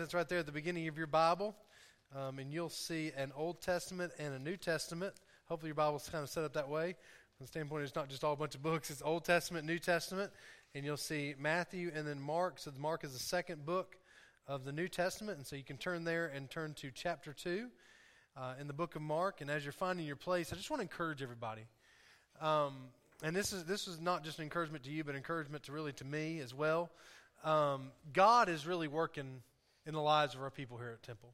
It's right there at the beginning of your Bible, um, and you'll see an Old Testament and a New Testament. Hopefully, your Bible's kind of set up that way. From the standpoint, it's not just all a bunch of books; it's Old Testament, New Testament, and you'll see Matthew and then Mark. So, Mark is the second book of the New Testament, and so you can turn there and turn to chapter two uh, in the book of Mark. And as you're finding your place, I just want to encourage everybody. Um, and this is this is not just encouragement to you, but encouragement to really to me as well. Um, God is really working in the lives of our people here at Temple.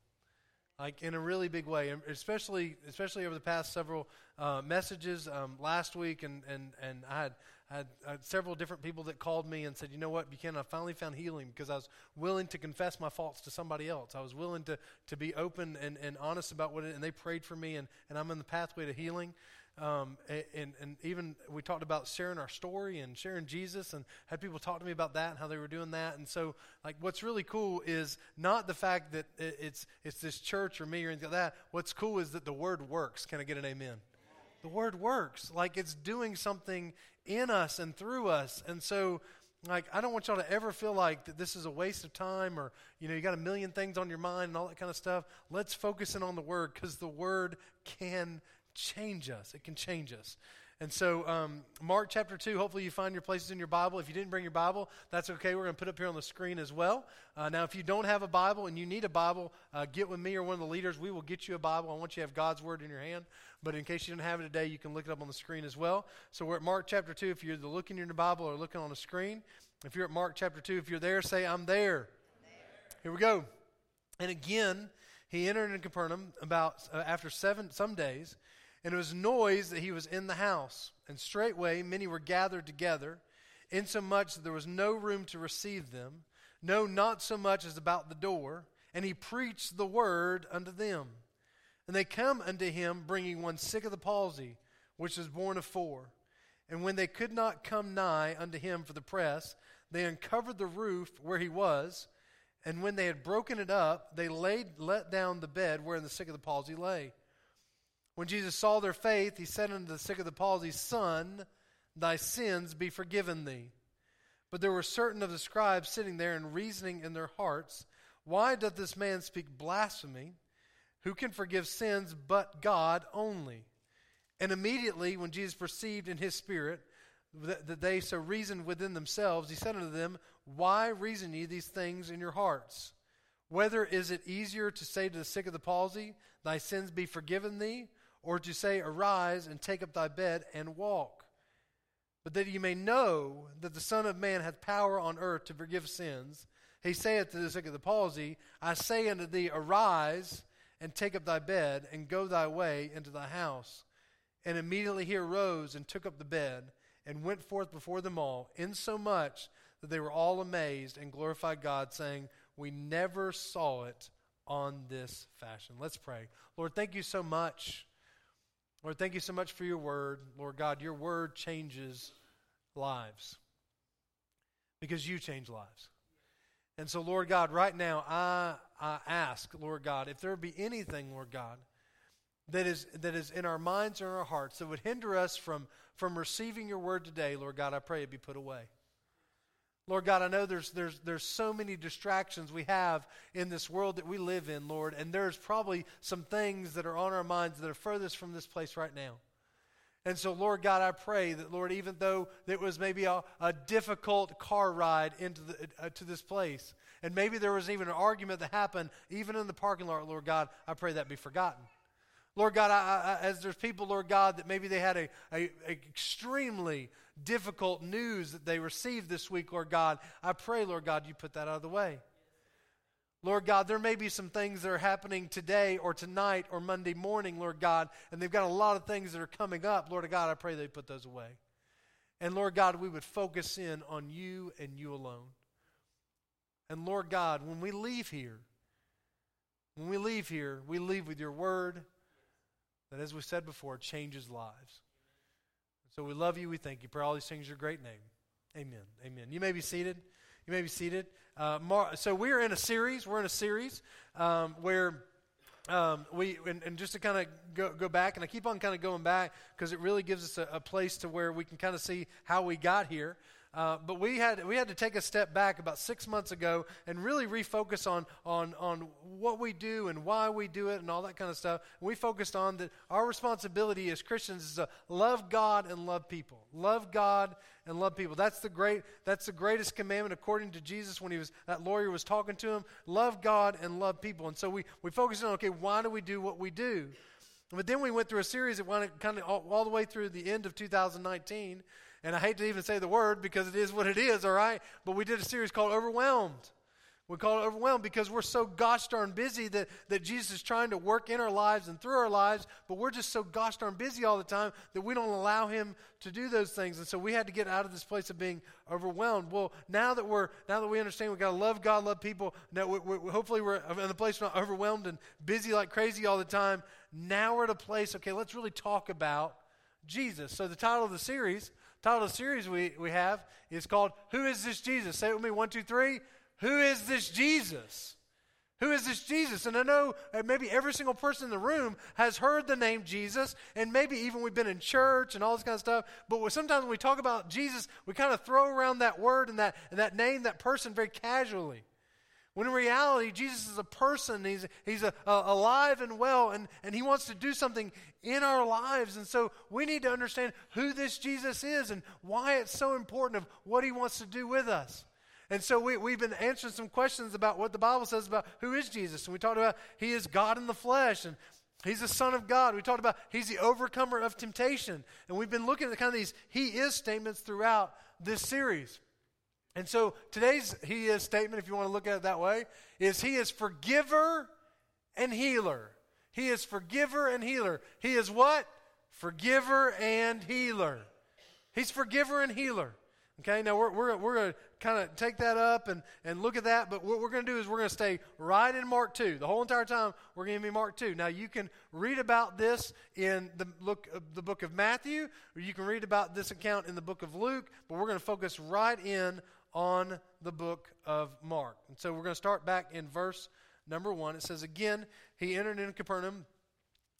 Like in a really big way, especially especially over the past several uh, messages um, last week, and, and, and I had, I had, I had several different people that called me and said, "You know what, Buchanan, I finally found healing because I was willing to confess my faults to somebody else. I was willing to, to be open and, and honest about what it." And they prayed for me, and, and I'm in the pathway to healing. Um, and, and even we talked about sharing our story and sharing Jesus and had people talk to me about that and how they were doing that. And so, like, what's really cool is not the fact that it's, it's this church or me or anything like that. What's cool is that the word works. Can I get an amen? The word works. Like, it's doing something in us and through us. And so, like, I don't want y'all to ever feel like that this is a waste of time or, you know, you got a million things on your mind and all that kind of stuff. Let's focus in on the word because the word can change us. It can change us. And so, um, Mark chapter 2, hopefully you find your places in your Bible. If you didn't bring your Bible, that's okay. We're going to put up here on the screen as well. Uh, now, if you don't have a Bible and you need a Bible, uh, get with me or one of the leaders. We will get you a Bible. I want you to have God's Word in your hand. But in case you don't have it today, you can look it up on the screen as well. So, we're at Mark chapter 2. If you're looking in your Bible or looking on the screen, if you're at Mark chapter 2, if you're there, say, I'm there. I'm there. Here we go. And again, he entered in Capernaum about uh, after seven some days and it was noise that he was in the house. And straightway many were gathered together, insomuch that there was no room to receive them, no, not so much as about the door. And he preached the word unto them. And they come unto him, bringing one sick of the palsy, which was born of four. And when they could not come nigh unto him for the press, they uncovered the roof where he was. And when they had broken it up, they laid let down the bed wherein the sick of the palsy lay. When Jesus saw their faith, he said unto the sick of the palsy, Son, thy sins be forgiven thee. But there were certain of the scribes sitting there and reasoning in their hearts, Why doth this man speak blasphemy? Who can forgive sins but God only? And immediately, when Jesus perceived in his spirit that they so reasoned within themselves, he said unto them, Why reason ye these things in your hearts? Whether is it easier to say to the sick of the palsy, Thy sins be forgiven thee, or to say, Arise and take up thy bed and walk. But that ye may know that the Son of Man hath power on earth to forgive sins, he saith to the sick of the palsy, I say unto thee, Arise and take up thy bed and go thy way into thy house. And immediately he arose and took up the bed and went forth before them all, insomuch that they were all amazed and glorified God, saying, We never saw it on this fashion. Let's pray. Lord, thank you so much Lord, thank you so much for your word. Lord God, your word changes lives because you change lives. And so, Lord God, right now, I, I ask, Lord God, if there be anything, Lord God, that is, that is in our minds or in our hearts that would hinder us from, from receiving your word today, Lord God, I pray it be put away. Lord God, I know there's, there's, there's so many distractions we have in this world that we live in, Lord, and there's probably some things that are on our minds that are furthest from this place right now. And so, Lord God, I pray that, Lord, even though it was maybe a, a difficult car ride into the, uh, to this place, and maybe there was even an argument that happened even in the parking lot, Lord God, I pray that be forgotten. Lord God, I, I, as there's people, Lord God, that maybe they had a, a, a, extremely difficult news that they received this week, Lord God, I pray, Lord God, you put that out of the way. Lord God, there may be some things that are happening today or tonight or Monday morning, Lord God, and they've got a lot of things that are coming up. Lord God, I pray they put those away. And Lord God, we would focus in on you and you alone. And Lord God, when we leave here, when we leave here, we leave with your word that, as we said before, changes lives. So we love you. We thank you. for all these things your great name. Amen. Amen. You may be seated. You may be seated. Uh, Mar- so we're in a series. We're in a series um, where um, we and, and, just to kind of go, go back, and I keep on kind of going back because it really gives us a, a, place to where we can kind of see how we got here. Uh, but we had we had to take a step back about six months ago and really refocus on on on what we do and why we do it and all that kind of stuff. We focused on that our responsibility as Christians is to love God and love people. Love God and love people. That's the great that's the greatest commandment according to Jesus when he was that lawyer was talking to him. Love God and love people. And so we we focused on okay, why do we do what we do? But then we went through a series that went kind of all, all the way through the end of 2019 and I hate to even say the word because it is what it is, all right? But we did a series called Overwhelmed. We call it overwhelmed because we're so gosh darn busy that, that Jesus is trying to work in our lives and through our lives, but we're just so gosh darn busy all the time that we don't allow Him to do those things. And so we had to get out of this place of being overwhelmed. Well, now that we're now that we understand we've got to love God, love people. Now we, we, hopefully we're in the place we're not overwhelmed and busy like crazy all the time. Now we're at a place. Okay, let's really talk about Jesus. So the title of the series title of the series we, we have is called Who is This Jesus? Say it with me one, two, three. Who is this Jesus? Who is this Jesus? And I know maybe every single person in the room has heard the name Jesus, and maybe even we've been in church and all this kind of stuff. But sometimes when we talk about Jesus, we kind of throw around that word and that, and that name, that person, very casually. When in reality, Jesus is a person. He's, he's a, a, alive and well, and, and he wants to do something in our lives. And so we need to understand who this Jesus is and why it's so important of what he wants to do with us. And so we, we've been answering some questions about what the Bible says about who is Jesus. And we talked about he is God in the flesh, and He's the Son of God. We talked about He's the overcomer of temptation. And we've been looking at kind of these He is statements throughout this series. And so today's He is statement, if you want to look at it that way, is He is forgiver and healer. He is forgiver and healer. He is what? Forgiver and healer. He's forgiver and healer. Okay, now we're, we're, we're going to kind of take that up and, and look at that, but what we're going to do is we're going to stay right in Mark 2. The whole entire time, we're going to be Mark 2. Now, you can read about this in the, look, uh, the book of Matthew, or you can read about this account in the book of Luke, but we're going to focus right in on the book of Mark. And so we're going to start back in verse number 1. It says, Again, he entered into Capernaum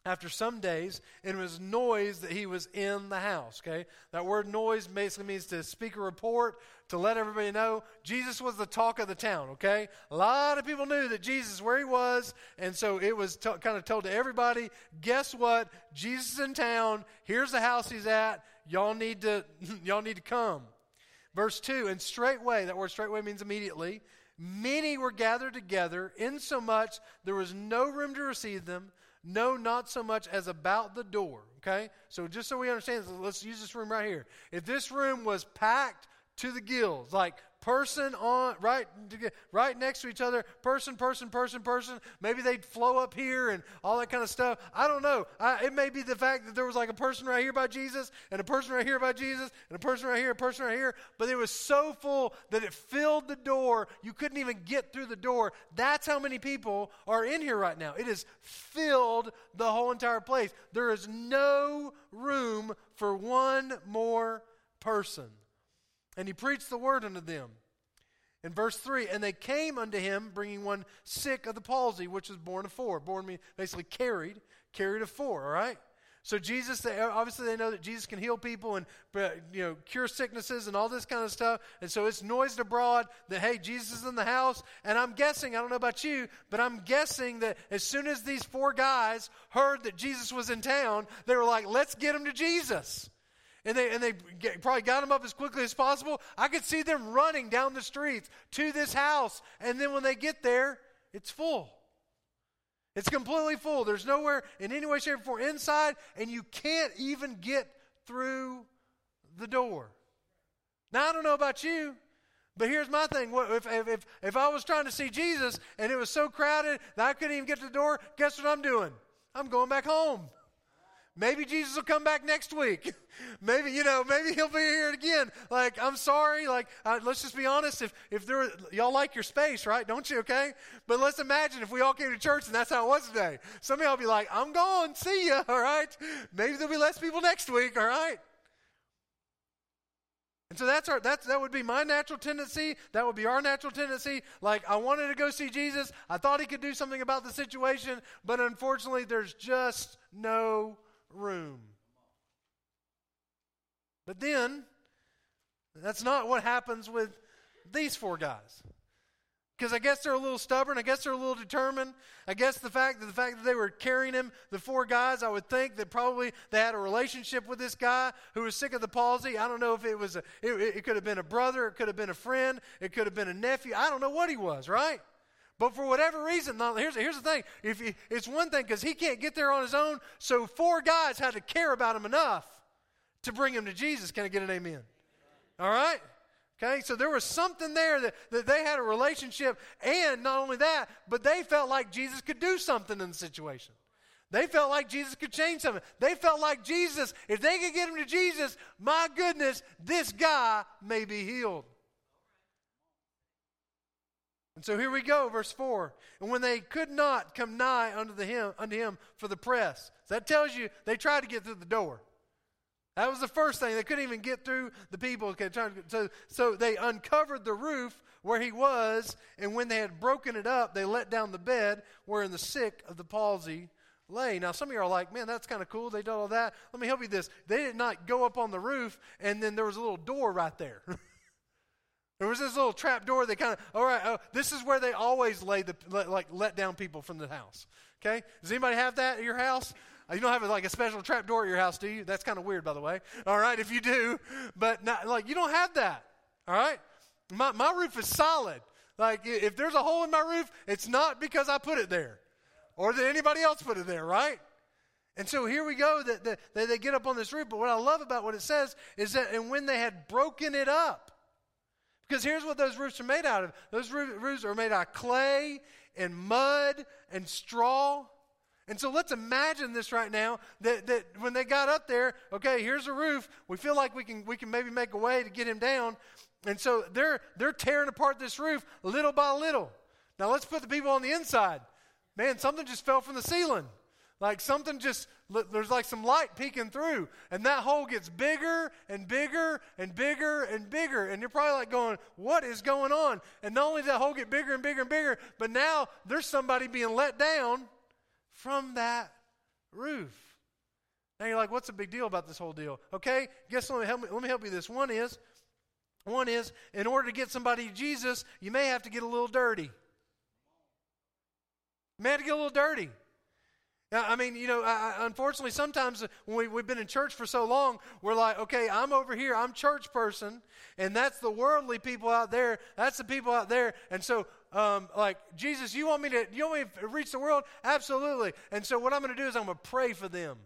after some days, and it was noise that he was in the house. Okay? That word noise basically means to speak a report, to let everybody know. Jesus was the talk of the town, okay? A lot of people knew that Jesus where he was, and so it was t- kind of told to everybody, guess what? Jesus in town. Here's the house he's at. Y'all need to y'all need to come. Verse 2 And straightway, that word straightway means immediately, many were gathered together, insomuch there was no room to receive them, no, not so much as about the door. Okay? So just so we understand, let's use this room right here. If this room was packed to the gills, like person on right right next to each other person person person person. Maybe they'd flow up here and all that kind of stuff. I don't know. I, it may be the fact that there was like a person right here by jesus and a person right here by jesus and a person right here a person right here. But it was so full that it filled the door. You couldn't even get through the door. That's how many people are in here right now. It has filled the whole entire place. There is no room for one more person and he preached the word unto them. In verse 3, and they came unto him, bringing one sick of the palsy, which was born of four. Born means basically carried, carried of four, all right? So Jesus, they, obviously they know that Jesus can heal people and you know cure sicknesses and all this kind of stuff. And so it's noised abroad that hey, Jesus is in the house. And I'm guessing, I don't know about you, but I'm guessing that as soon as these four guys heard that Jesus was in town, they were like, let's get him to Jesus and they, and they get, probably got them up as quickly as possible. I could see them running down the streets to this house. And then when they get there, it's full. It's completely full. There's nowhere in any way, shape, or form inside, and you can't even get through the door. Now, I don't know about you, but here's my thing. If, if, if I was trying to see Jesus and it was so crowded that I couldn't even get to the door, guess what I'm doing? I'm going back home. Maybe Jesus will come back next week. maybe, you know, maybe he'll be here again. Like, I'm sorry. Like, uh, let's just be honest. If, if there, y'all like your space, right? Don't you? Okay. But let's imagine if we all came to church and that's how it was today. Some of y'all be like, I'm gone. See ya. All right. Maybe there'll be less people next week. All right. And so that's our that's that would be my natural tendency. That would be our natural tendency. Like I wanted to go see Jesus. I thought he could do something about the situation, but unfortunately there's just no room. But then, That's not what happens with these four guys. Because I guess they're a little stubborn. I guess they're a little determined. I guess the fact that the fact that they were carrying him, the four guys, I would think that probably they had a relationship with this guy who was sick of the palsy. I don't know if it was a, it, it could have been a brother, it could have been a friend, it could have been a nephew. I don't know what he was, right? But for whatever reason, here's, here's the thing. If he, it's one thing because he can't get there on his own, so four guys had to care about him enough to bring him to Jesus. Can I get an amen? All right? Okay, so there was something there that, that they had a relationship, and not only that, but they felt like Jesus could do something in the situation. They felt like Jesus could change something. They felt like Jesus, if they could get him to Jesus, my goodness, this guy may be healed. And so here we go, verse 4. And when they could not come nigh unto, the him, unto him for the press. So that tells you they tried to get through the door. That was the first thing. They couldn't even get through the people. So, so they uncovered the roof where he was, and when they had broken it up, they let down the bed wherein the sick of the palsy lay. Now, some of you are like, man, that's kind of cool. They did all that. Let me help you this. They did not go up on the roof, and then there was a little door right there. there was this little trap door They kind of, all right, oh, this is where they always lay the, like, let down people from the house. Okay? Does anybody have that at your house? You don't have like a special trap door at your house, do you? That's kind of weird, by the way. All right, if you do, but not, like you don't have that. All right, my my roof is solid. Like if there's a hole in my roof, it's not because I put it there, or that anybody else put it there, right? And so here we go that, that, that they get up on this roof. But what I love about what it says is that, and when they had broken it up, because here's what those roofs are made out of. Those roofs are made out of clay and mud and straw. And so let's imagine this right now that, that when they got up there, okay, here's a roof. We feel like we can, we can maybe make a way to get him down. And so they're, they're tearing apart this roof little by little. Now let's put the people on the inside. Man, something just fell from the ceiling. Like something just, there's like some light peeking through. And that hole gets bigger and bigger and bigger and bigger. And you're probably like going, what is going on? And not only does that hole get bigger and bigger and bigger, but now there's somebody being let down from that roof. Now you're like, what's the big deal about this whole deal? Okay, guess let me help me, let me help you this. One is, one is, in order to get somebody to Jesus, you may have to get a little dirty. You may have to get a little dirty. I mean, you know, I, I, unfortunately, sometimes when we, we've been in church for so long, we're like, okay, I'm over here, I'm church person, and that's the worldly people out there. That's the people out there, and so um, like Jesus, you want me to you want me to reach the world? Absolutely. And so what I'm going to do is I'm going to pray for them.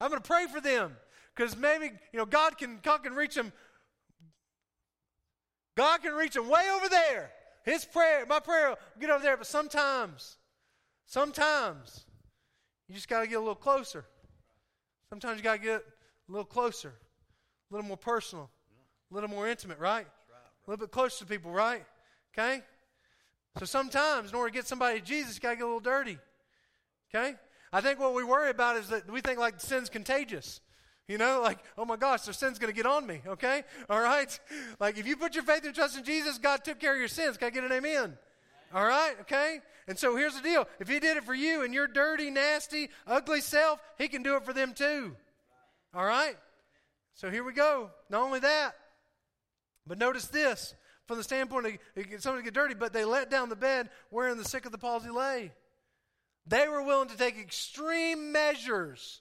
I'm going to pray for them because maybe you know God can God can reach them. God can reach them way over there. His prayer, my prayer, will get over there. But sometimes, sometimes you just got to get a little closer. Sometimes you got to get a little closer, a little more personal, a little more intimate, right? A little bit closer to people, right? Okay? So sometimes, in order to get somebody to Jesus, you got to get a little dirty. Okay? I think what we worry about is that we think like sin's contagious. You know, like, oh my gosh, their sin's going to get on me, okay? All right? Like, if you put your faith and trust in Jesus, God took care of your sins. Can I get an amen? All right, okay? And so here's the deal if He did it for you and your dirty, nasty, ugly self, He can do it for them too. All right? So here we go. Not only that, but notice this from the standpoint of somebody get dirty, but they let down the bed wherein the sick of the palsy lay. They were willing to take extreme measures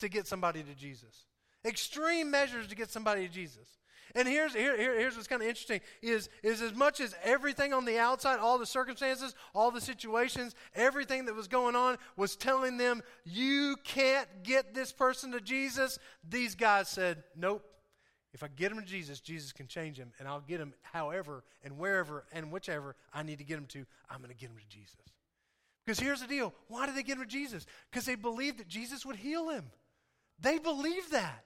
to get somebody to Jesus. Extreme measures to get somebody to Jesus. And here's, here, here, here's what's kind of interesting is, is as much as everything on the outside, all the circumstances, all the situations, everything that was going on was telling them, you can't get this person to Jesus, these guys said, nope, if I get him to Jesus, Jesus can change him, and I'll get him however and wherever and whichever I need to get him to, I'm going to get him to Jesus. Because here's the deal why did they get him to Jesus? Because they believed that Jesus would heal him. They believed that.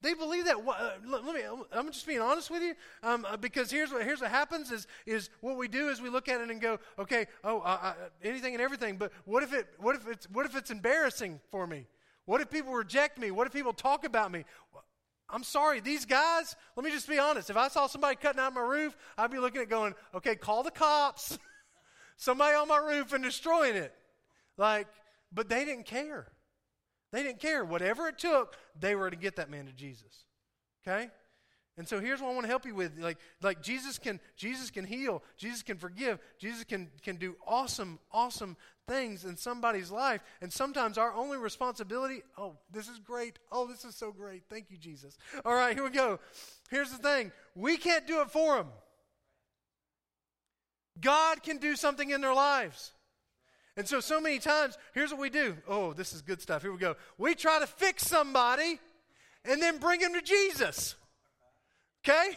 They believe that. Uh, let me. I'm just being honest with you, um, uh, because here's what here's what happens is is what we do is we look at it and go, okay, oh, uh, uh, anything and everything. But what if it? What if it's? What if it's embarrassing for me? What if people reject me? What if people talk about me? I'm sorry, these guys, let me just be honest. If I saw somebody cutting out my roof, I'd be looking at going, okay, call the cops, somebody on my roof and destroying it. Like, but they didn't care. They didn't care. Whatever it took, they were to get that man to Jesus. Okay? And so here's what I want to help you with. Like, like Jesus can Jesus can heal, Jesus can forgive, Jesus can can do awesome, awesome things in somebody's life. And sometimes our only responsibility, oh, this is great. Oh, this is so great. Thank you, Jesus. All right, here we go. Here's the thing. We can't do it for them. God can do something in their lives. And so, so many times, here's what we do. Oh, this is good stuff. Here we go. We try to fix somebody and then bring him to Jesus. Okay?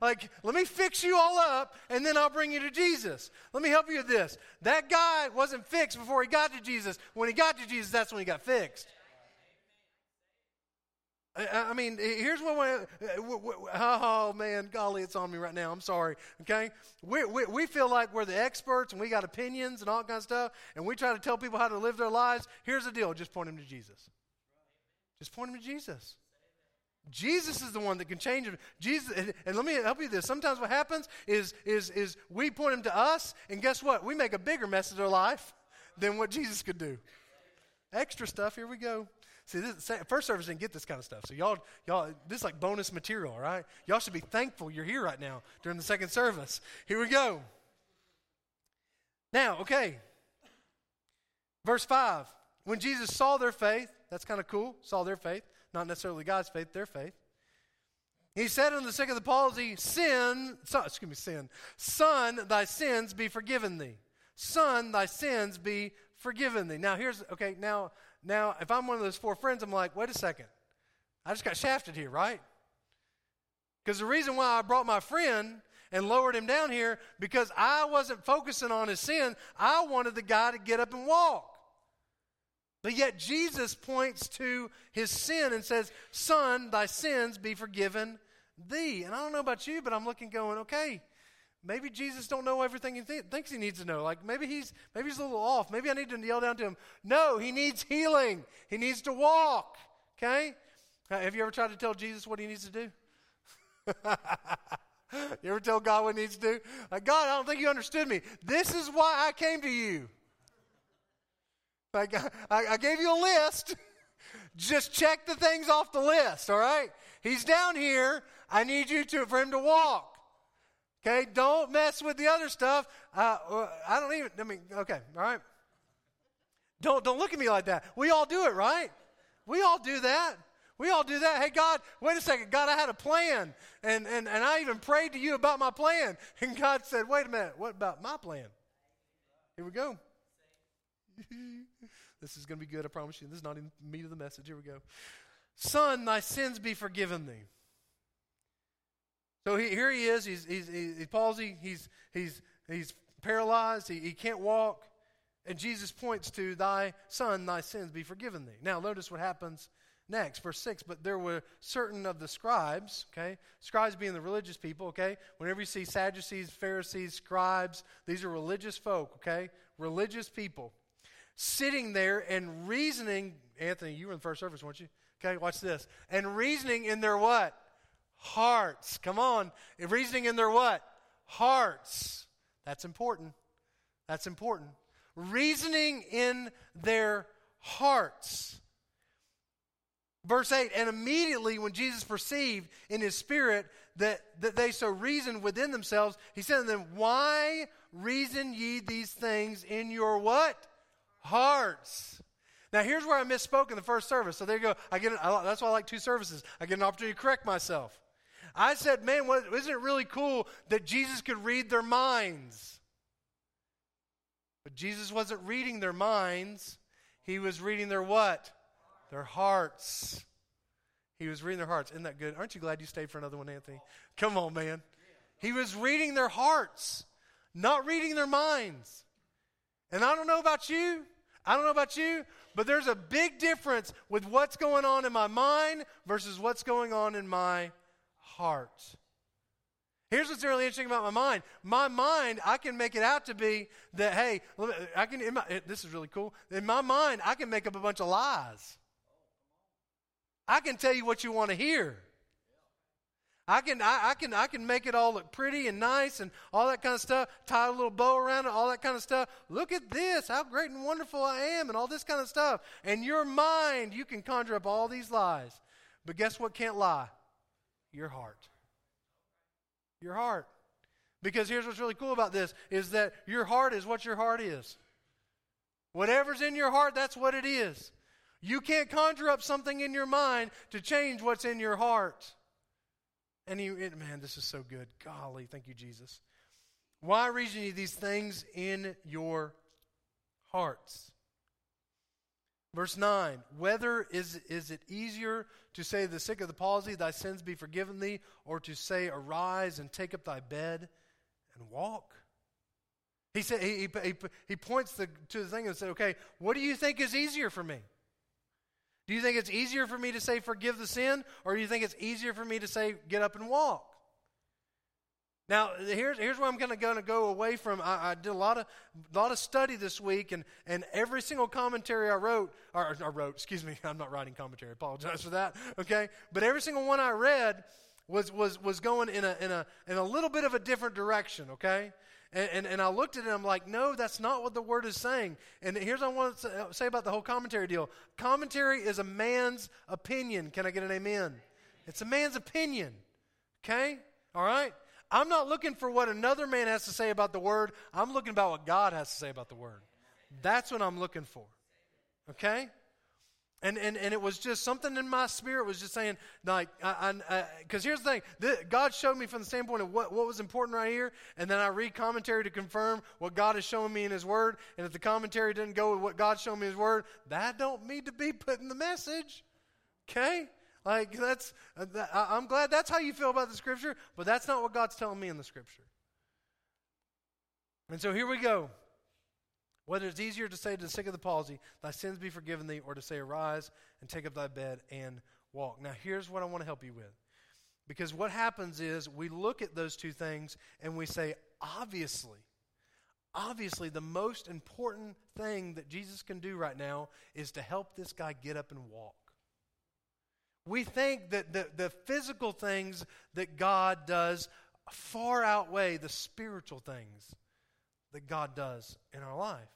Like, let me fix you all up and then I'll bring you to Jesus. Let me help you with this. That guy wasn't fixed before he got to Jesus. When he got to Jesus, that's when he got fixed. I, mean, here's what we, oh man, golly, it's on me right now. I'm sorry. Okay, we, we, we feel like we're the experts and we got opinions and all kind of stuff, and we try to tell people how to live their lives. Here's the deal: just point them to Jesus. Just point them to Jesus. Jesus is the one that can change them. Jesus, and, and, let me help you with this. Sometimes what happens is, is, is we point them to us, and guess what? We make a bigger mess of their life than what Jesus could do. Extra stuff, here we go. See, this, first service didn't get this kind of stuff. So y'all, y'all, this is like bonus material, all right? Y'all should be thankful you're here right now during the second service. Here we go. Now, okay. Verse 5. When Jesus saw their faith, that's kind of cool, saw their faith not necessarily God's faith, their faith. He said unto the sick of the palsy, Sin, son, excuse me, sin, son, thy sins be forgiven thee. Son, thy sins be forgiven thee. Now here's okay, now now if I'm one of those four friends, I'm like, wait a second. I just got shafted here, right? Because the reason why I brought my friend and lowered him down here because I wasn't focusing on his sin. I wanted the guy to get up and walk. But yet Jesus points to his sin and says, Son, thy sins be forgiven thee. And I don't know about you, but I'm looking going, okay, maybe Jesus don't know everything he th- thinks he needs to know. Like maybe he's maybe he's a little off. Maybe I need to yell down to him. No, he needs healing. He needs to walk. Okay? Uh, have you ever tried to tell Jesus what he needs to do? you ever tell God what he needs to do? Like, God, I don't think you understood me. This is why I came to you. I, I, I gave you a list. Just check the things off the list, all right? He's down here. I need you to for him to walk. Okay, don't mess with the other stuff. Uh, uh, I don't even. I mean, okay, all right. Don't don't look at me like that. We all do it, right? We all do that. We all do that. Hey, God, wait a second. God, I had a plan. And, and, and I even prayed to you about my plan. And God said, wait a minute. What about my plan? Here we go. this is going to be good, I promise you. This is not even meat of the message. Here we go. Son, thy sins be forgiven thee. So he, here he is. He's, he's, he's palsy. He's, he's, he's paralyzed. He, he can't walk. And Jesus points to thy son, thy sins be forgiven thee. Now, notice what happens next, verse 6. But there were certain of the scribes, okay? Scribes being the religious people, okay? Whenever you see Sadducees, Pharisees, scribes, these are religious folk, okay? Religious people sitting there and reasoning. Anthony, you were in the first service, weren't you? Okay, watch this. And reasoning in their what? Hearts. Come on. Reasoning in their what? Hearts. That's important. That's important. Reasoning in their hearts. Verse 8, and immediately when Jesus perceived in his spirit that, that they so reasoned within themselves, he said to them, Why reason ye these things in your what? hearts. Now, here's where I misspoke in the first service. So there you go. I get I, that's why I like two services. I get an opportunity to correct myself. I said, man, isn't it really cool that Jesus could read their minds? But Jesus wasn't reading their minds. He was reading their what? Their hearts. He was reading their hearts. Isn't that good? Aren't you glad you stayed for another one, Anthony? Come on, man. He was reading their hearts, not reading their minds. And I don't know about you, I don't know about you, but there's a big difference with what's going on in my mind versus what's going on in my heart. Here's what's really interesting about my mind. My mind, I can make it out to be that, hey, I can, my, this is really cool. In my mind, I can make up a bunch of lies. I can tell you what you want to hear. I can, I, I, can, I can make it all look pretty and nice and all that kind of stuff, tie a little bow around it, all that kind of stuff. Look at this, how great and wonderful I am, and all this kind of stuff. And your mind, you can conjure up all these lies. But guess what can't lie? Your heart. Your heart. Because here's what's really cool about this is that your heart is what your heart is. Whatever's in your heart, that's what it is. You can't conjure up something in your mind to change what's in your heart. And it, man, this is so good. Golly, thank you, Jesus. Why reason you these things in your hearts? Verse 9, whether is, is it easier to say to the sick of the palsy, thy sins be forgiven thee, or to say, arise and take up thy bed and walk? He said he, he, he points the, to the thing and said, okay, what do you think is easier for me? Do you think it's easier for me to say forgive the sin, or do you think it's easier for me to say get up and walk? Now, here's, here's where I'm going to go, away from. I, I, did a lot of, lot of study this week, and, and every single commentary I wrote, or, wrote, excuse me, I'm not writing commentary, apologize for that, okay? But every single one I read was, was, was going in a, in, a, in a little bit of a different direction, okay? And, and, and, I looked at it and I'm like, no, that's not what the word is saying. And here's what I want to uh, say about the whole commentary deal commentary is a man's opinion. Can I get an amen? It's a man's opinion. Okay? All right? I'm not looking for what another man has to say about the word. I'm looking about what God has to say about the word. That's what I'm looking for. Okay? And, and, and it was just something in my spirit was just saying, like, because here's the thing the, God showed me from the standpoint of what, what was important right here, and then I read commentary to confirm what God is showing me in His Word. And if the commentary didn't go with what God showed me in His Word, that don't need to be put in the message. Okay? Like, that's, I'm glad that's how you feel about the Scripture, but that's not what God's telling me in the Scripture. And so here we go. Whether it's easier to say to the sick of the palsy, Thy sins be forgiven thee, or to say, Arise and take up thy bed and walk. Now, here's what I want to help you with. Because what happens is we look at those two things and we say, Obviously, obviously, the most important thing that Jesus can do right now is to help this guy get up and walk. We think that the, the physical things that God does far outweigh the spiritual things that God does in our life.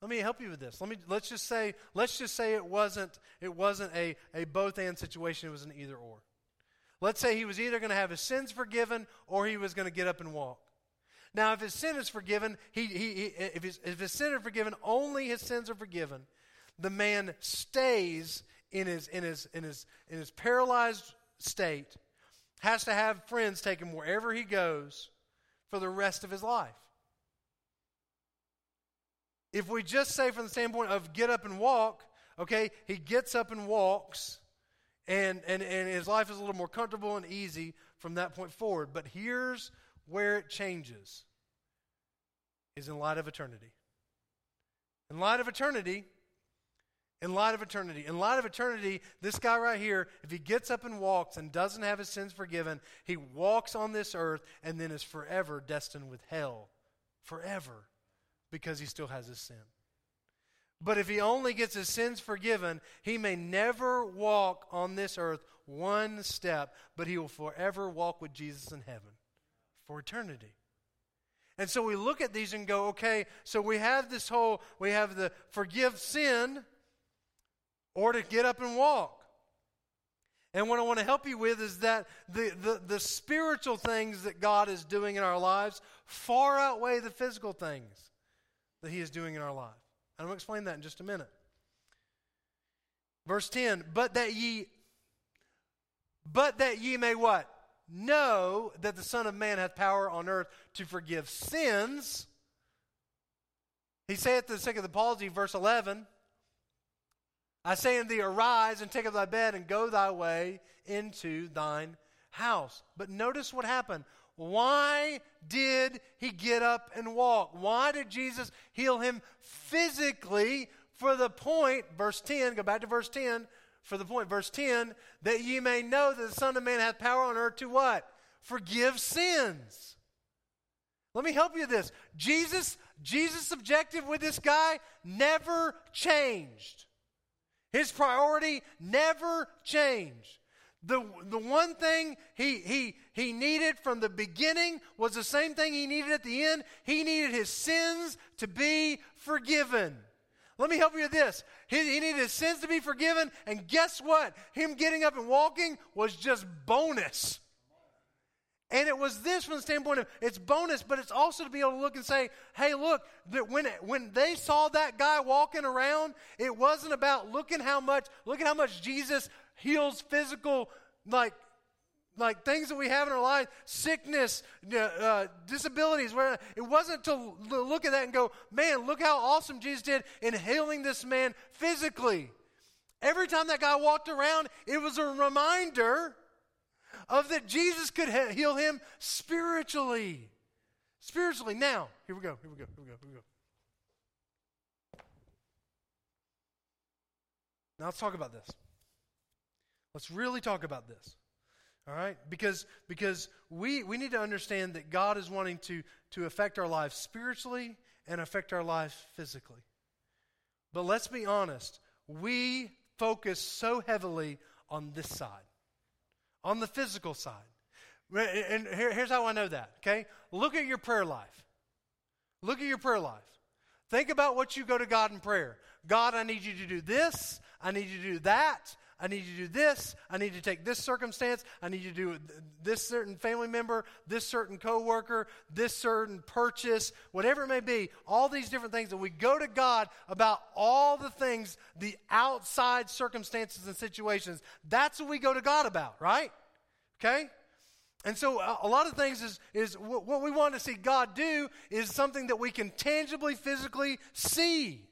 Let me help you with this. Let me let's just say let's just say it wasn't it wasn't a, a both and situation, it was an either or. Let's say he was either going to have his sins forgiven or he was going to get up and walk. Now, if his sin is forgiven, he, he, he, if, his, if his sin is forgiven, only his sins are forgiven. The man stays in his, in his, in his, in his paralyzed state, has to have friends take him wherever he goes for the rest of his life. If we just say from the standpoint of get up and walk, okay, he gets up and walks, and, and, and his life is a little more comfortable and easy from that point forward. But here's where it changes is in light of eternity. In light of eternity, in light of eternity. In light of eternity, this guy right here, if he gets up and walks and doesn't have his sins forgiven, he walks on this earth and then is forever destined with hell. Forever because he still has his sin. But if he only gets his sins forgiven, he may never walk on this earth one step, but he will forever walk with Jesus in heaven for eternity. And so we look at these and go, okay, so we have this whole, we have the forgive sin or to get up and walk. And what I want to help you with is that the, the, the spiritual things that God is doing in our lives far outweigh the physical things that He is doing in our life. And I'm going to explain that in just a minute. Verse 10, but that ye but that ye may what? Know that the Son of Man hath power on earth to forgive sins. He saith to the sick of the palsy, verse 11, I say unto thee, arise and take up thy bed and go thy way into thine house. But notice what happened. Why did he get up and walk? Why did Jesus heal him physically for the point, verse 10, go back to verse 10, for the point, verse 10, that ye may know that the Son of Man hath power on earth to what? Forgive sins. Let me help you with this. Jesus, Jesus' objective with this guy never changed. His priority never changed. The, the one thing he, he, he needed from the beginning was the same thing he needed at the end. He needed his sins to be forgiven. Let me help you with this. He, he needed his sins to be forgiven, and guess what? Him getting up and walking was just bonus. And it was this from the standpoint of it's bonus, but it's also to be able to look and say, hey, look, that when, when they saw that guy walking around, it wasn't about looking how much, look at how much Jesus heals physical, like, like things that we have in our life, sickness, uh, disabilities. Where it wasn't to look at that and go, man, look how awesome Jesus did in healing this man physically. Every time that guy walked around, it was a reminder of that Jesus could heal him spiritually. Spiritually. Now, here we go, here we go, here we go, here we go. Now let's talk about this. Let's really talk about this. All right? Because, because we, we need to understand that God is wanting to, to affect our lives spiritually and affect our lives physically. But let's be honest, we focus so heavily on this side on the physical side. And here's how I know that, okay? Look at your prayer life. Look at your prayer life. Think about what you go to God in prayer. God, I need you to do this. I need you to do that. I need to do this. I need to take this circumstance. I need to do this certain family member, this certain coworker, this certain purchase, whatever it may be. All these different things that we go to God about all the things, the outside circumstances and situations. That's what we go to God about, right? Okay? And so uh, a lot of things is, is what we want to see God do is something that we can tangibly, physically see.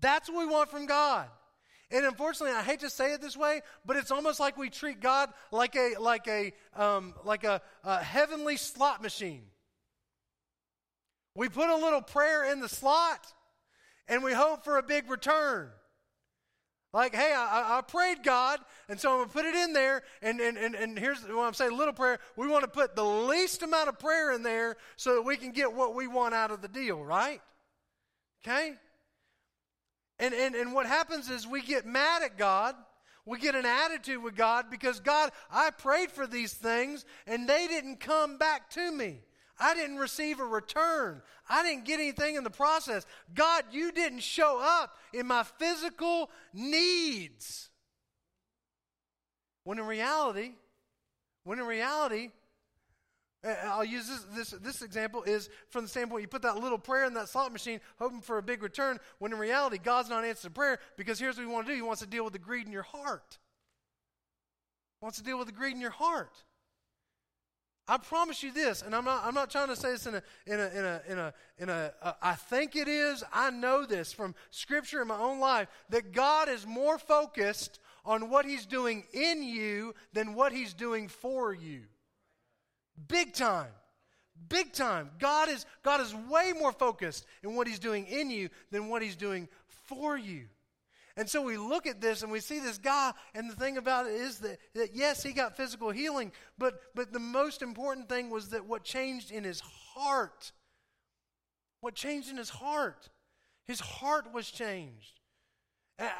That's what we want from God. And unfortunately, I hate to say it this way, but it's almost like we treat God like a like a um, like a, a heavenly slot machine. We put a little prayer in the slot, and we hope for a big return. Like, hey, I, I prayed God, and so I'm going to put it in there. And, and, and, and here's what I'm saying little prayer. We want to put the least amount of prayer in there so that we can get what we want out of the deal, right? Okay? And, and, and what happens is we get mad at God. We get an attitude with God because God, I prayed for these things and they didn't come back to me. I didn't receive a return. I didn't get anything in the process. God, you didn't show up in my physical needs. When in reality, when in reality, I'll use this, this, this example is from the standpoint you put that little prayer in that slot machine hoping for a big return, when in reality, God's not answering prayer because here's what He wants to do He wants to deal with the greed in your heart. He wants to deal with the greed in your heart. I promise you this, and I'm not, I'm not trying to say this in a, in a, in a, in a, in a I think it is, I know this from Scripture in my own life, that God is more focused on what He's doing in you than what He's doing for you. Big time. Big time. God is, God is way more focused in what He's doing in you than what He's doing for you. And so we look at this and we see this guy, and the thing about it is that, that yes, he got physical healing, but, but the most important thing was that what changed in his heart. What changed in his heart? His heart was changed.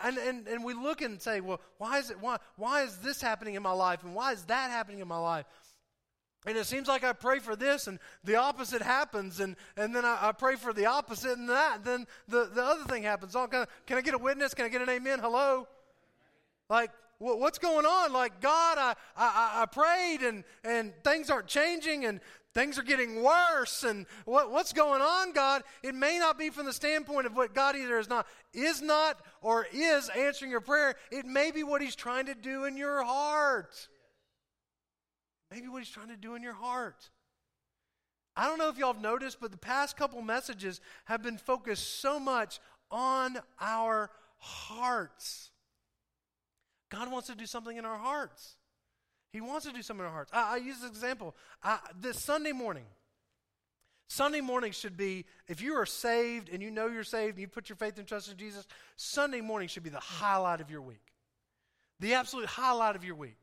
And, and, and we look and say, well, why is, it, why, why is this happening in my life? And why is that happening in my life? And it seems like I pray for this and the opposite happens, and, and then I, I pray for the opposite and that, then the, the other thing happens. All kind of, can I get a witness? Can I get an amen? Hello? Like, what's going on? Like, God, I, I, I prayed and, and things aren't changing and things are getting worse. And what, what's going on, God? It may not be from the standpoint of what God either is not, is not or is answering your prayer. It may be what He's trying to do in your heart. Maybe what he's trying to do in your heart. I don't know if y'all have noticed, but the past couple messages have been focused so much on our hearts. God wants to do something in our hearts. He wants to do something in our hearts. I, I use this example. I, this Sunday morning, Sunday morning should be, if you are saved and you know you're saved and you put your faith and trust in Jesus, Sunday morning should be the highlight of your week. The absolute highlight of your week.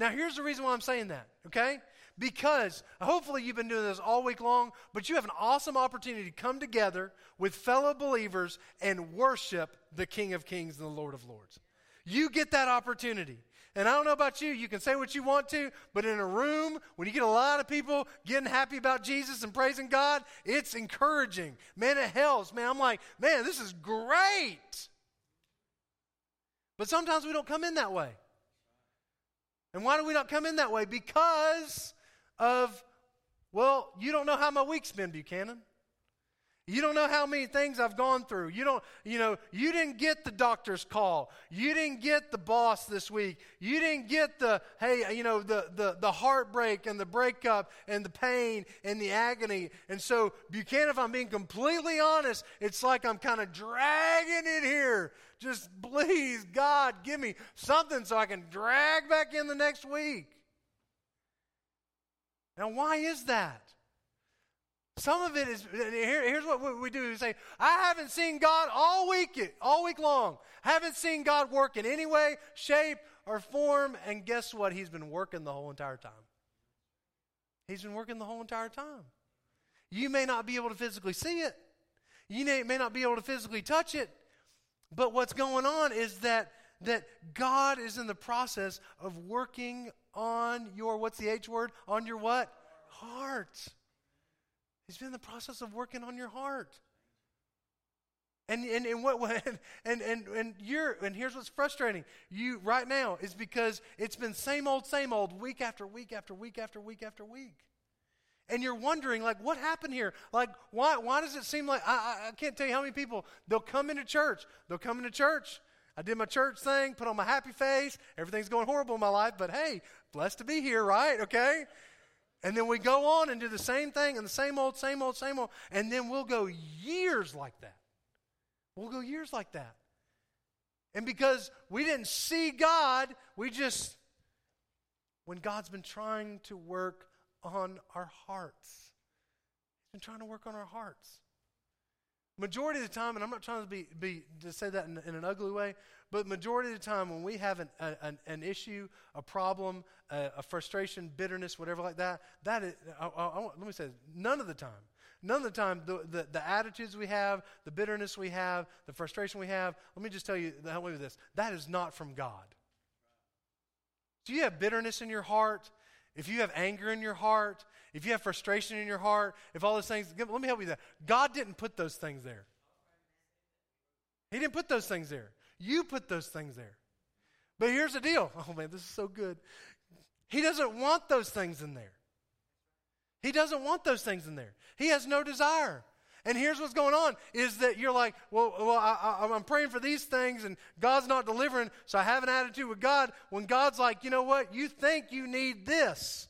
Now, here's the reason why I'm saying that, okay? Because hopefully you've been doing this all week long, but you have an awesome opportunity to come together with fellow believers and worship the King of Kings and the Lord of Lords. You get that opportunity. And I don't know about you, you can say what you want to, but in a room, when you get a lot of people getting happy about Jesus and praising God, it's encouraging. Man, it helps. Man, I'm like, man, this is great. But sometimes we don't come in that way. And why do we not come in that way? Because of Well, you don't know how my week's been, Buchanan. You don't know how many things I've gone through. You don't, you know, you didn't get the doctor's call. You didn't get the boss this week. You didn't get the, hey, you know, the, the, the heartbreak and the breakup and the pain and the agony. And so, Buchanan, if I'm being completely honest, it's like I'm kind of dragging it here. Just please, God, give me something so I can drag back in the next week. Now, why is that? Some of it is, here, here's what we do. We say, I haven't seen God all week, all week long. Haven't seen God work in any way, shape, or form. And guess what? He's been working the whole entire time. He's been working the whole entire time. You may not be able to physically see it. You may, may not be able to physically touch it. But what's going on is that, that God is in the process of working on your, what's the H word? On your what? Heart. He's been in the process of working on your heart. And, and, and what and, and, and you're and here's what's frustrating you right now is because it's been same old same old week after week after week after week after week and you're wondering like what happened here like why why does it seem like I, I, I can't tell you how many people they'll come into church they'll come into church I did my church thing put on my happy face everything's going horrible in my life but hey blessed to be here right okay and then we go on and do the same thing and the same old, same old, same old. And then we'll go years like that. We'll go years like that. And because we didn't see God, we just, when God's been trying to work on our hearts, He's been trying to work on our hearts. Majority of the time, and I'm not trying to be, be to say that in, in an ugly way, but majority of the time, when we have an, an, an issue, a problem, a, a, frustration, bitterness, whatever like that, that is, I, I, I, let me say, this, none of the time, none of the time, the, the, the, attitudes we have, the bitterness we have, the frustration we have, let me just tell you, help me with this, that is not from God. Do you have bitterness in your heart? If you have anger in your heart, if you have frustration in your heart, if all those things, let me help you that. God didn't put those things there. He didn't put those things there. You put those things there. But here's the deal. Oh man, this is so good. He doesn't want those things in there. He doesn't want those things in there. He has no desire. And here's what's going on is that you're like, well, well I, am praying for these things and God's not delivering, so I have an attitude with God. When God's like, you know what? You think you need this.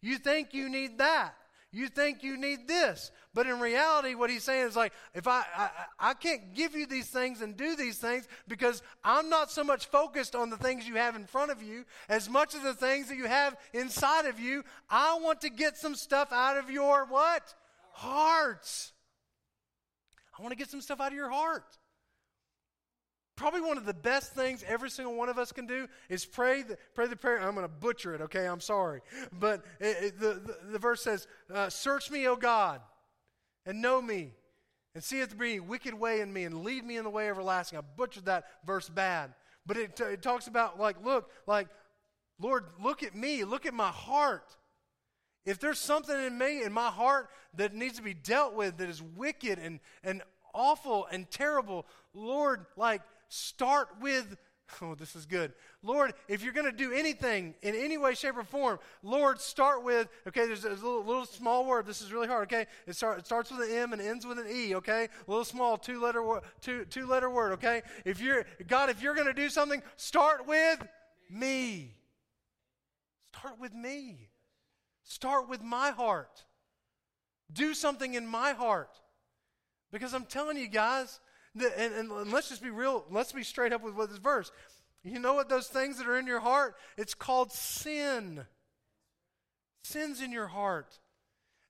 You think you need that. You think you need this. But in reality, what he's saying is like, if I, I, I can't give you these things and do these things because I'm not so much focused on the things you have in front of you as much as the things that you have inside of you. I want to get some stuff out of your what? Hearts. I want to get some stuff out of your heart. Probably one of the best things every single one of us can do is pray the, pray the prayer. I'm going to butcher it, okay? I'm sorry. But it, it, the, the, the, verse says, uh, Search me, O God, and know me, and see if there be wicked way in me, and lead me in the way everlasting. I butchered that verse bad. But it, it talks about, like, look, like, Lord, look at me, look at my heart. If there's something in me, in my heart, that needs to be dealt with that is wicked and, and awful and terrible, Lord, like, start with, oh, this is good. Lord, if you're going to do anything in any way, shape, or form, Lord, start with, okay, there's a little, little small word. This is really hard, okay? It, start, it starts with an M and ends with an E, okay? A little small two letter, word, two, two letter word, okay? If you're, God, if you're going to do something, start with me. Start with me. Start with my heart. Do something in my heart. Because I'm telling you guys, and, and let's just be real, let's be straight up with what this verse. You know what those things that are in your heart? It's called sin. Sin's in your heart.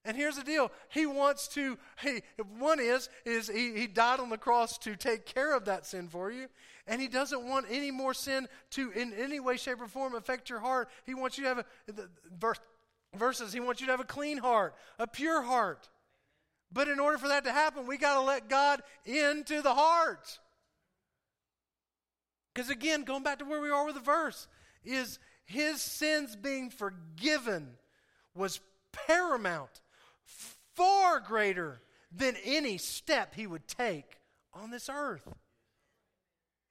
And here's the deal. He wants to, he, one is, is he, he died on the cross to take care of that sin for you. And he doesn't want any more sin to, in any way, shape, or form, affect your heart. He wants you to have a, verse, verses, he wants you to have a clean heart, a pure heart. But in order for that to happen, we got to let God into the heart. Because again, going back to where we are with the verse, is his sins being forgiven was paramount, far greater than any step he would take on this earth.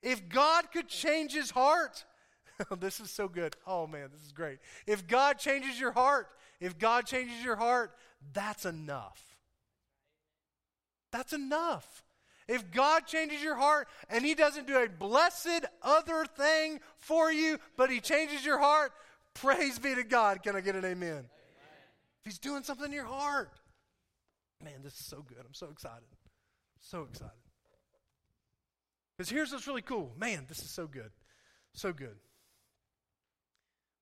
If God could change his heart, this is so good. Oh man, this is great. If God changes your heart, if God changes your heart, that's enough. That's enough. If God changes your heart and He doesn't do a blessed other thing for you, but He changes your heart, praise be to God. Can I get an amen? amen. If He's doing something in your heart, man, this is so good. I'm so excited. So excited. Because here's what's really cool. Man, this is so good. So good.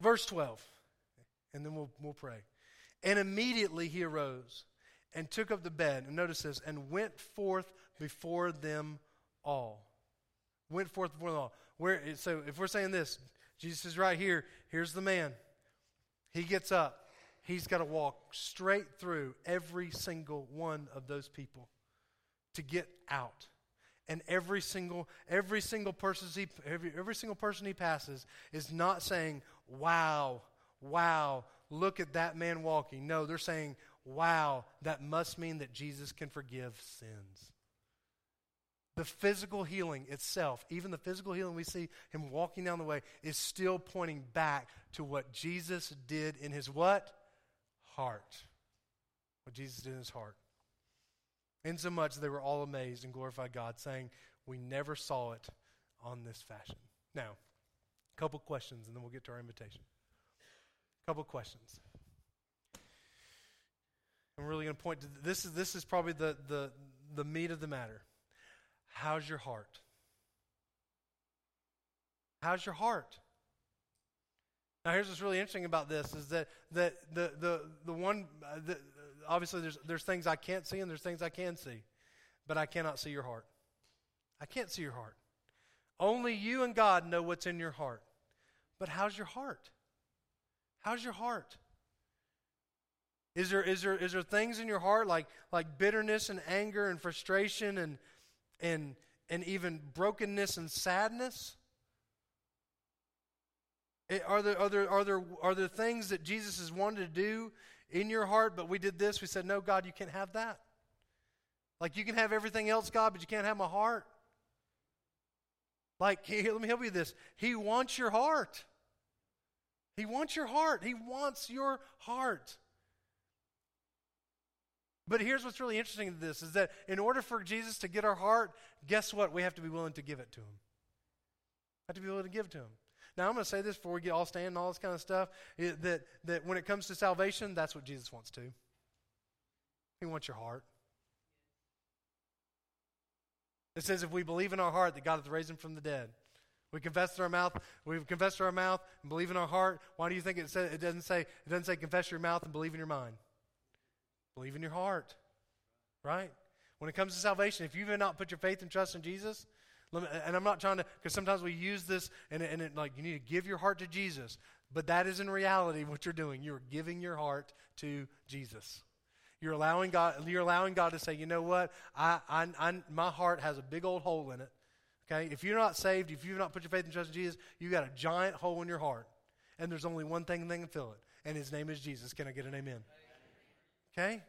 Verse 12, and then we'll, we'll pray. And immediately he arose and took up the bed, and notice this, and went forth before them all. Went forth before them all. Where, so if we're saying this, Jesus is right here. Here's the man. He gets up. He's got to walk straight through every single one of those people to get out. And every single every single person he every, every single person he passes is not saying, "Wow, wow, look at that man walking." No, they're saying, wow, that must mean that Jesus can forgive sins. The physical healing itself, even the physical healing we see him walking down the way, is still pointing back to what Jesus did in his what? Heart. What Jesus did in his heart. Insomuch they were all amazed and glorified God, saying, We never saw it on this fashion. Now, couple questions, and then we'll get to our invitation. Couple questions. I'm really going to point to this is this is probably the, the the meat of the matter. How's your heart? How's your heart? Now, here's what's really interesting about this is that that the the the one uh, the, obviously there's there's things I can't see and there's things I can see, but I cannot see your heart. I can't see your heart. Only you and God know what's in your heart. But how's your heart? How's your heart? Is there, is there, is there things in your heart like, like bitterness and anger and frustration and, and, and even brokenness and sadness? It, are, there, are, there, are, there, are there things that Jesus has wanted to do in your heart, but we did this? We said, No, God, you can't have that. Like, you can have everything else, God, but you can't have my heart. Like, let me help you with this. He wants your heart. He wants your heart. He wants your heart. But here's what's really interesting to this is that in order for Jesus to get our heart, guess what? We have to be willing to give it to him. We have to be willing to give to him. Now, I'm going to say this before we get all stand and all this kind of stuff that, that when it comes to salvation, that's what Jesus wants to. He wants your heart. It says if we believe in our heart that God hath raised him from the dead, we confess with our mouth, we've confessed our mouth and believe in our heart. Why do you think it, say, it doesn't say it doesn't say confess your mouth and believe in your mind? Believe in your heart, right? When it comes to salvation, if you've not put your faith and trust in Jesus, and I'm not trying to, because sometimes we use this and, and it, like you need to give your heart to Jesus, but that is in reality what you're doing. You're giving your heart to Jesus. You're allowing God. You're allowing God to say, you know what? I, I, I, my heart has a big old hole in it. Okay, if you're not saved, if you've not put your faith and trust in Jesus, you got a giant hole in your heart, and there's only one thing that can fill it, and His name is Jesus. Can I get an amen? Okay?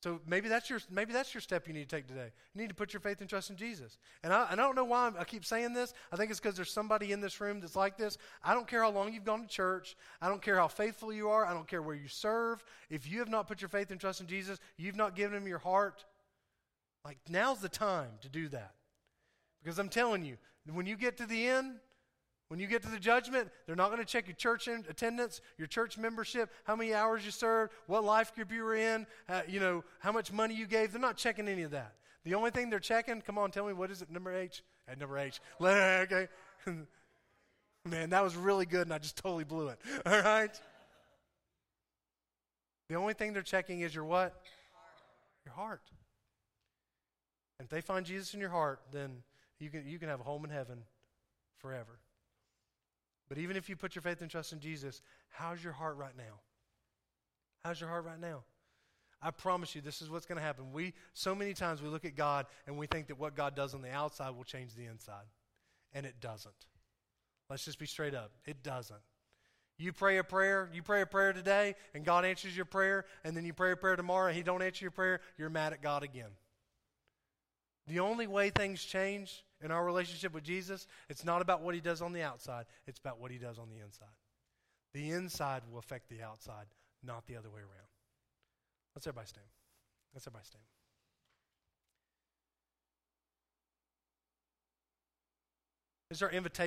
So maybe that's your maybe that's your step you need to take today. You need to put your faith and trust in Jesus. And I, and I don't know why I'm, i keep saying this. I think it's because there's somebody in this room that's like this. I don't care how long you've gone to church. I don't care how faithful you are. I don't care where you serve. If you have not put your faith and trust in Jesus, you've not given him your heart. Like now's the time to do that. Because I'm telling you, when you get to the end, when you get to the judgment, they're not going to check your church attendance, your church membership, how many hours you served, what life group you were in, uh, you know, how much money you gave. They're not checking any of that. The only thing they're checking, come on, tell me, what is it, number H? At uh, number H. okay. Man, that was really good, and I just totally blew it. All right? The only thing they're checking is your what? Your heart. And if they find Jesus in your heart, then you can, you can have a home in heaven forever. But even if you put your faith and trust in Jesus, how's your heart right now? How's your heart right now? I promise you, this is what's going to happen. We so many times we look at God and we think that what God does on the outside will change the inside, and it doesn't. Let's just be straight up. It doesn't. You pray a prayer, you pray a prayer today, and God answers your prayer, and then you pray a prayer tomorrow, and He don't answer your prayer. You're mad at God again. The only way things change in our relationship with Jesus, it's not about what he does on the outside, it's about what he does on the inside. The inside will affect the outside, not the other way around. Let's everybody stand. Let's everybody stand. Is our invitation?